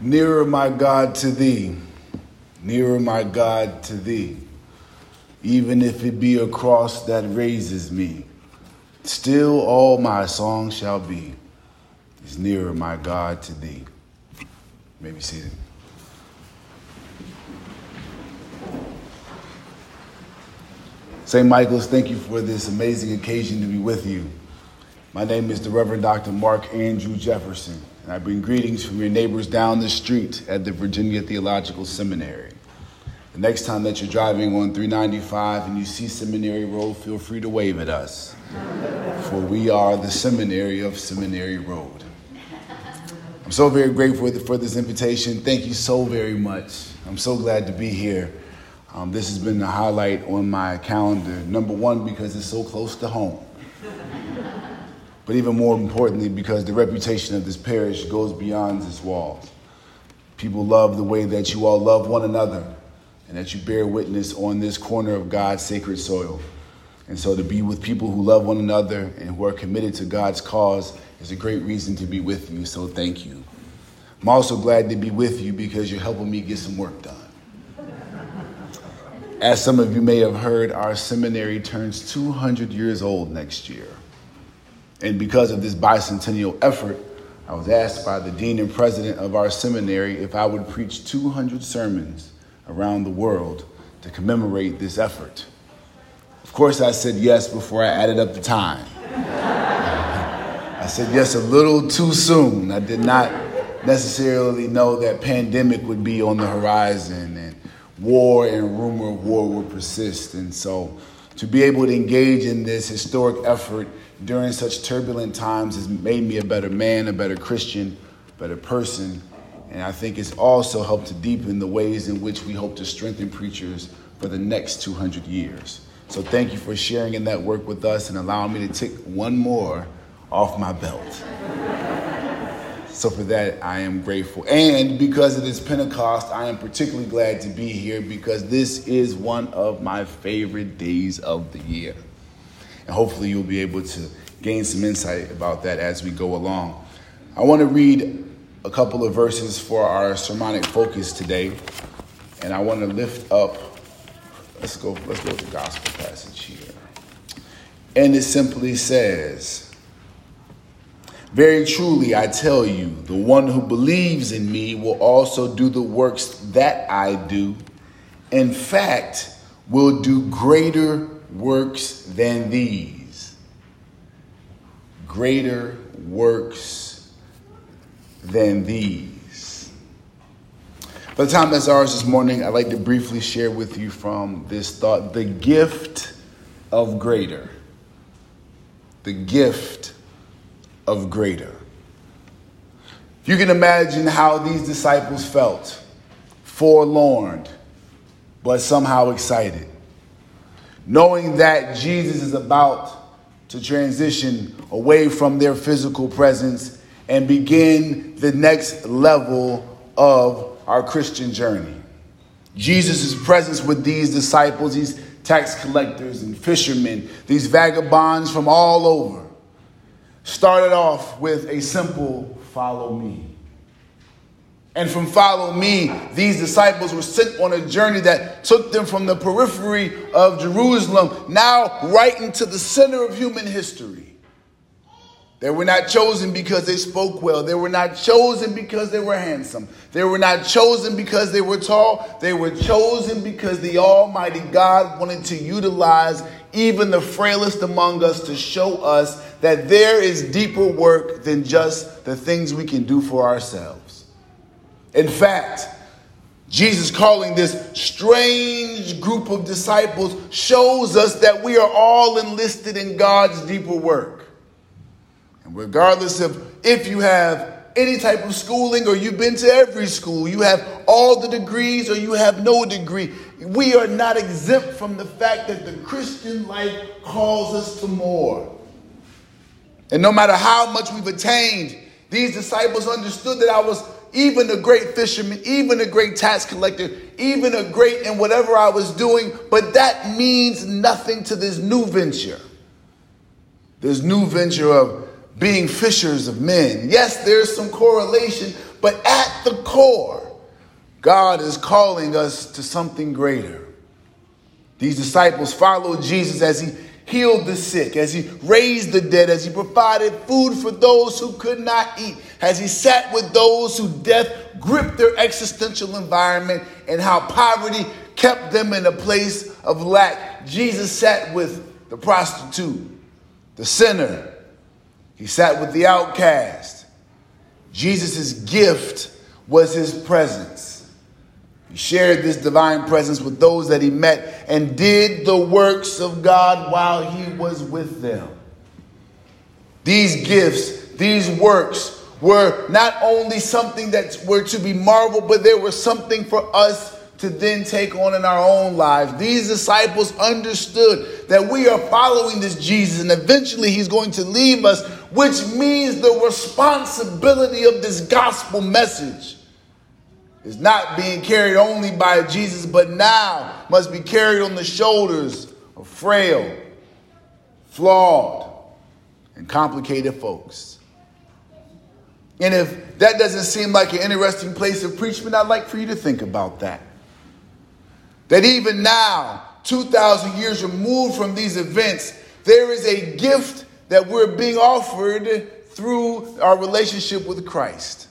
Nearer, my God, to thee. Nearer, my God, to thee. Even if it be a cross that raises me, still all my song shall be is nearer, my God, to thee. Maybe seated. St. Michael's, thank you for this amazing occasion to be with you. My name is the Reverend Dr. Mark Andrew Jefferson, and I bring greetings from your neighbors down the street at the Virginia Theological Seminary. The next time that you're driving on 395 and you see Seminary Road, feel free to wave at us, for we are the seminary of Seminary Road. I'm so very grateful for this invitation. Thank you so very much. I'm so glad to be here. Um, this has been the highlight on my calendar. Number one, because it's so close to home but even more importantly, because the reputation of this parish goes beyond its walls. People love the way that you all love one another and that you bear witness on this corner of God's sacred soil. And so to be with people who love one another and who are committed to God's cause is a great reason to be with you. So thank you. I'm also glad to be with you because you're helping me get some work done. As some of you may have heard, our seminary turns 200 years old next year. And because of this bicentennial effort, I was asked by the dean and president of our seminary if I would preach 200 sermons around the world to commemorate this effort. Of course, I said yes before I added up the time. I said yes a little too soon. I did not necessarily know that pandemic would be on the horizon and war and rumor of war would persist. And so to be able to engage in this historic effort during such turbulent times has made me a better man, a better Christian, better person. And I think it's also helped to deepen the ways in which we hope to strengthen preachers for the next 200 years. So thank you for sharing in that work with us and allowing me to tick one more off my belt. so for that, I am grateful. And because it is Pentecost, I am particularly glad to be here because this is one of my favorite days of the year. And hopefully, you'll be able to gain some insight about that as we go along. I want to read a couple of verses for our sermonic focus today. And I want to lift up, let's go, let's go to the gospel passage here. And it simply says, Very truly I tell you, the one who believes in me will also do the works that I do. In fact, will do greater works than these. Greater works than these. By the time that's ours this morning, I'd like to briefly share with you from this thought the gift of greater. The gift of greater. You can imagine how these disciples felt, forlorn, but somehow excited knowing that Jesus is about to transition away from their physical presence and begin the next level of our Christian journey. Jesus' presence with these disciples, these tax collectors and fishermen, these vagabonds from all over, started off with a simple follow me. And from follow me, these disciples were sent on a journey that took them from the periphery of Jerusalem, now right into the center of human history. They were not chosen because they spoke well. They were not chosen because they were handsome. They were not chosen because they were tall. They were chosen because the Almighty God wanted to utilize even the frailest among us to show us that there is deeper work than just the things we can do for ourselves. In fact, Jesus calling this strange group of disciples shows us that we are all enlisted in God's deeper work. And regardless of if you have any type of schooling or you've been to every school, you have all the degrees or you have no degree, we are not exempt from the fact that the Christian life calls us to more. And no matter how much we've attained, these disciples understood that I was even a great fisherman, even a great tax collector, even a great in whatever I was doing, but that means nothing to this new venture. This new venture of being fishers of men. Yes, there's some correlation, But at the core, God is calling us to something greater. These disciples followed Jesus as he healed the sick, as he raised the dead, as he provided food for those who could not eat, as he sat with those who death gripped their existential environment, and how poverty kept them in a place of lack. Jesus sat with the prostitute, the sinner, he sat with the outcast. Jesus' gift was his presence. He shared this divine presence with those that he met and did the works of God while he was with them. These gifts, these works were not only something that were to be marveled, but they were something for us to then take on in our own lives. These disciples understood that we are following this Jesus and eventually he's going to leave us, which means the responsibility of this gospel message is not being carried only by Jesus, but now must be carried on the shoulders of frail, flawed, and complicated folks. And if that doesn't seem like an interesting place of preachment, I'd like for you to think about that. That even now, 2,000 years removed from these events, there is a gift that we're being offered through our relationship with Christ.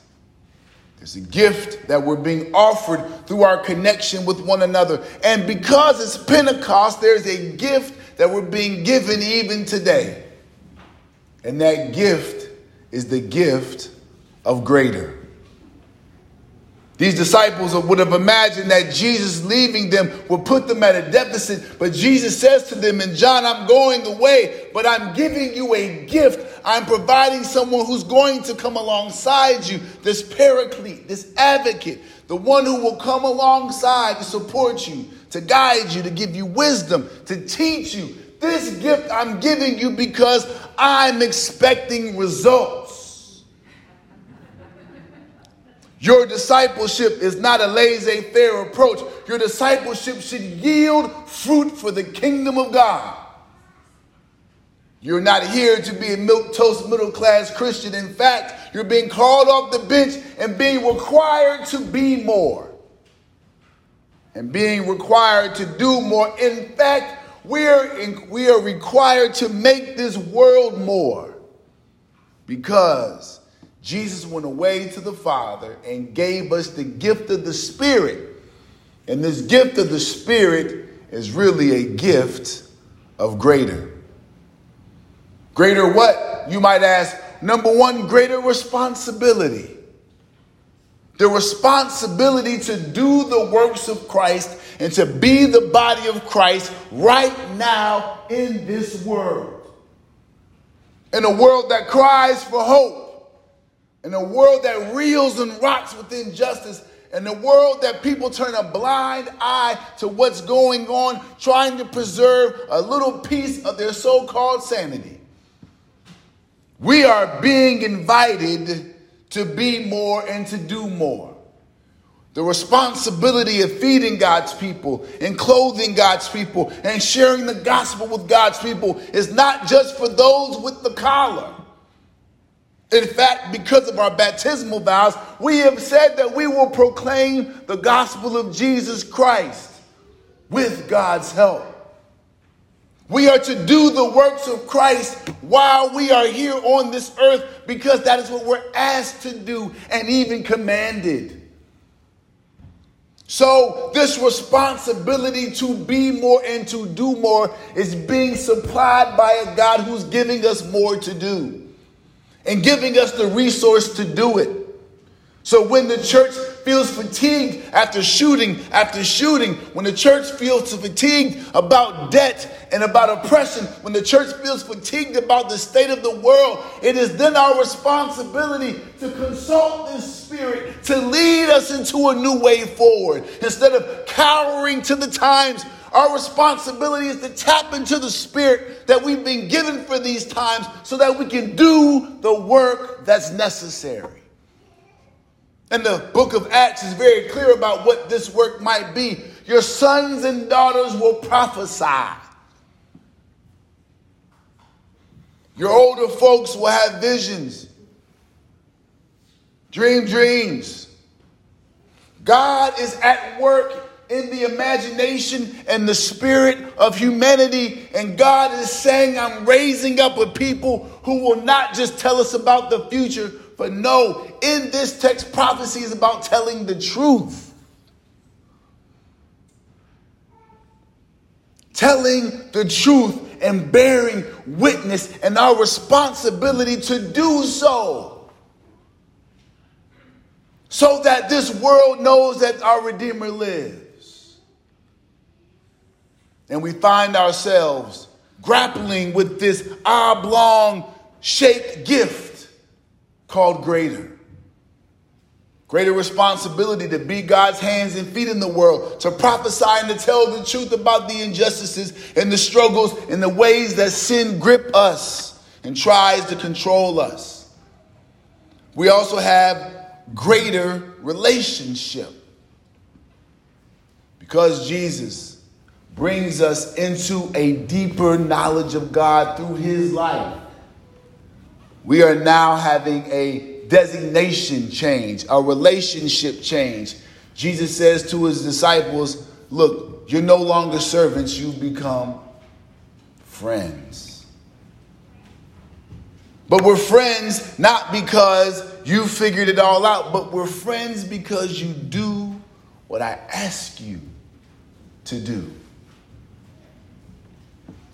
There's a gift that we're being offered through our connection with one another. And because it's Pentecost, there's a gift that we're being given even today. And that gift is the gift of greater. These disciples would have imagined that Jesus leaving them would put them at a deficit, but Jesus says to them in John, I'm going away, but I'm giving you a gift. I'm providing someone who's going to come alongside you, this paraclete, this advocate, the one who will come alongside to support you, to guide you, to give you wisdom, to teach you. This gift I'm giving you because I'm expecting results. Your discipleship is not a laissez faire approach. Your discipleship should yield fruit for the kingdom of God. You're not here to be a milk toast middle class Christian. In fact, you're being called off the bench and being required to be more. And being required to do more. In fact, we're in, we are required to make this world more because Jesus went away to the Father and gave us the gift of the Spirit. And this gift of the Spirit is really a gift of greater. Greater what? You might ask. Number one, greater responsibility. The responsibility to do the works of Christ and to be the body of Christ right now in this world. In a world that cries for hope in a world that reels and rots with injustice, in a world that people turn a blind eye to what's going on, trying to preserve a little piece of their so called sanity. We are being invited to be more and to do more. The responsibility of feeding God's people and clothing God's people and sharing the gospel with God's people is not just for those with the collar. In fact, because of our baptismal vows, we have said that we will proclaim the gospel of Jesus Christ with God's help. We are to do the works of Christ while we are here on this earth because that is what we're asked to do and even commanded. So, this responsibility to be more and to do more is being supplied by a God who's giving us more to do and giving us the resource to do it. So when the church feels fatigued after shooting after shooting, when the church feels fatigued about debt and about oppression, when the church feels fatigued about the state of the world, it is then our responsibility to consult this spirit to lead us into a new way forward instead of cowering to the times our responsibility is to tap into the spirit that we've been given for these times so that we can do the work that's necessary. And the book of Acts is very clear about what this work might be. Your sons and daughters will prophesy. Your older folks will have visions. Dream dreams. God is at work in the imagination and the spirit of humanity. And God is saying, I'm raising up a people who will not just tell us about the future, but no, in this text, prophecy is about telling the truth. Telling the truth and bearing witness and our responsibility to do so. So that this world knows that our Redeemer lives and we find ourselves grappling with this oblong shaped gift called greater. Greater responsibility to be God's hands and feet in the world, to prophesy and to tell the truth about the injustices and the struggles and the ways that sin grip us and tries to control us. We also have greater relationship. Because Jesus brings us into a deeper knowledge of God through his life. We are now having a designation change, a relationship change. Jesus says to his disciples, Look, you're no longer servants, you've become friends. But we're friends not because you figured it all out, but we're friends because you do what I ask you to do.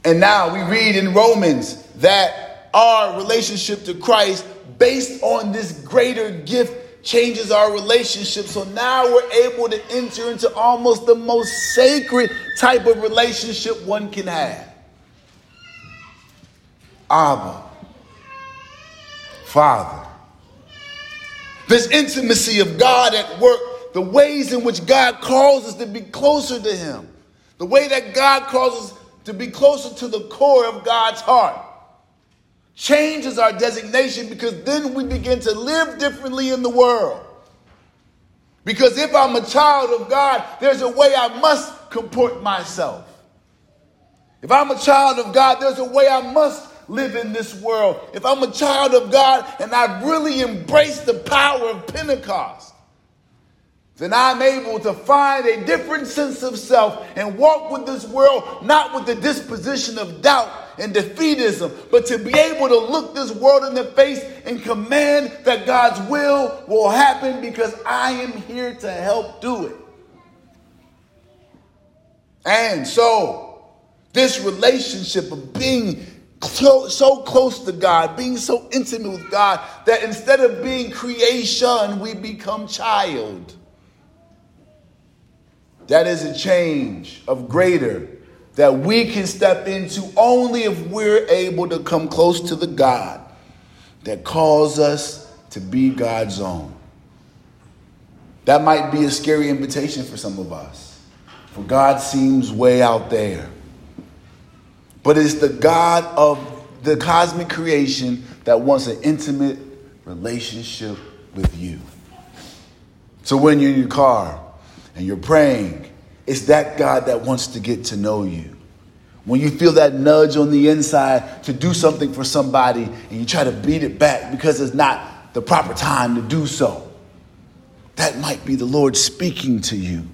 And now we read in Romans that our relationship to Christ, based on this greater gift, changes our relationship. So now we're able to enter into almost the most sacred type of relationship one can have. Abba, Father. This intimacy of God at work, the ways in which God calls us to be closer to Him, the way that God calls us to be closer to the core of God's heart. Changes our designation because then we begin to live differently in the world. Because if I'm a child of God, there's a way I must comport myself. If I'm a child of God, there's a way I must live in this world. If I'm a child of God and I've really embraced the power of Pentecost, then I'm able to find a different sense of self and walk with this world not with the disposition of doubt and defeatism, but to be able to look this world in the face and command that God's will will happen because I am here to help do it. And so, this relationship of being so close to God, being so intimate with God, that instead of being creation, we become child. That is a change of greater that we can step into only if we're able to come close to the God that calls us to be God's own. That might be a scary invitation for some of us, for God seems way out there. But it's the God of the cosmic creation that wants an intimate relationship with you. So when you're in your car, and you're praying, it's that God that wants to get to know you. When you feel that nudge on the inside to do something for somebody and you try to beat it back because it's not the proper time to do so, that might be the Lord speaking to you,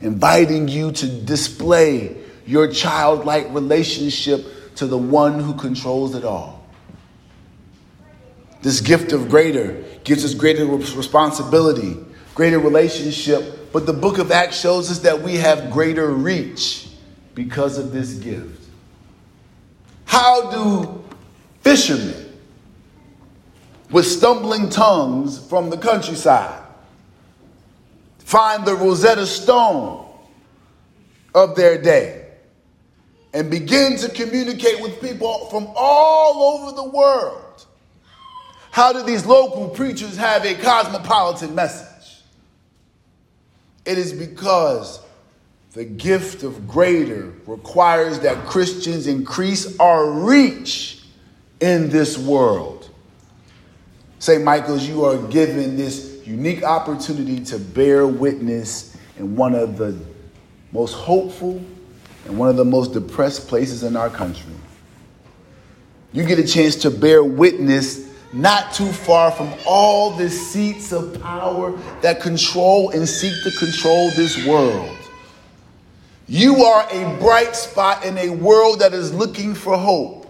inviting you to display your childlike relationship to the one who controls it all. This gift of greater gives us greater responsibility, greater relationship but the book of Acts shows us that we have greater reach because of this gift. How do fishermen with stumbling tongues from the countryside find the Rosetta Stone of their day and begin to communicate with people from all over the world? How do these local preachers have a cosmopolitan message? It is because the gift of greater requires that Christians increase our reach in this world. St. Michael's, you are given this unique opportunity to bear witness in one of the most hopeful and one of the most depressed places in our country. You get a chance to bear witness not too far from all the seats of power that control and seek to control this world. You are a bright spot in a world that is looking for hope.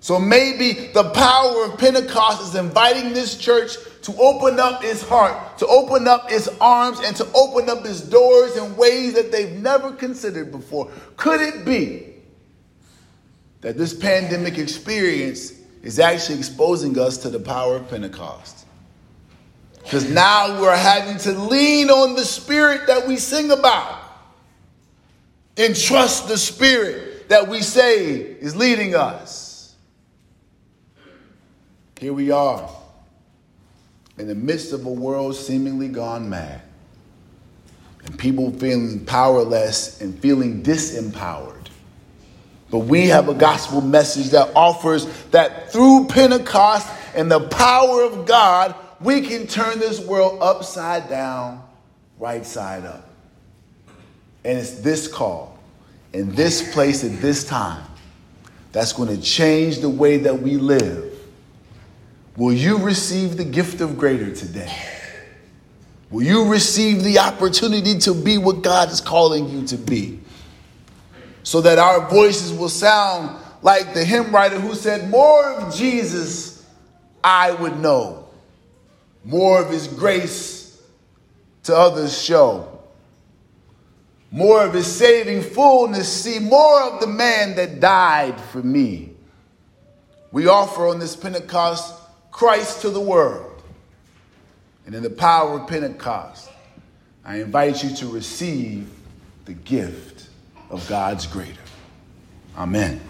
So maybe the power of Pentecost is inviting this church to open up its heart, to open up its arms, and to open up its doors in ways that they've never considered before. Could it be that this pandemic experience is actually exposing us to the power of Pentecost? Because now we're having to lean on the Spirit that we sing about and trust the Spirit that we say is leading us. Here we are in the midst of a world seemingly gone mad, and people feeling powerless and feeling disempowered. But we have a gospel message that offers that through Pentecost and the power of God, we can turn this world upside down, right side up. And it's this call, in this place, at this time, that's going to change the way that we live Will you receive the gift of greater today? Will you receive the opportunity to be what God is calling you to be? So that our voices will sound like the hymn writer who said, More of Jesus I would know, more of his grace to others show, more of his saving fullness see, more of the man that died for me. We offer on this Pentecost Christ to the world. And in the power of Pentecost, I invite you to receive the gift of God's greater. Amen.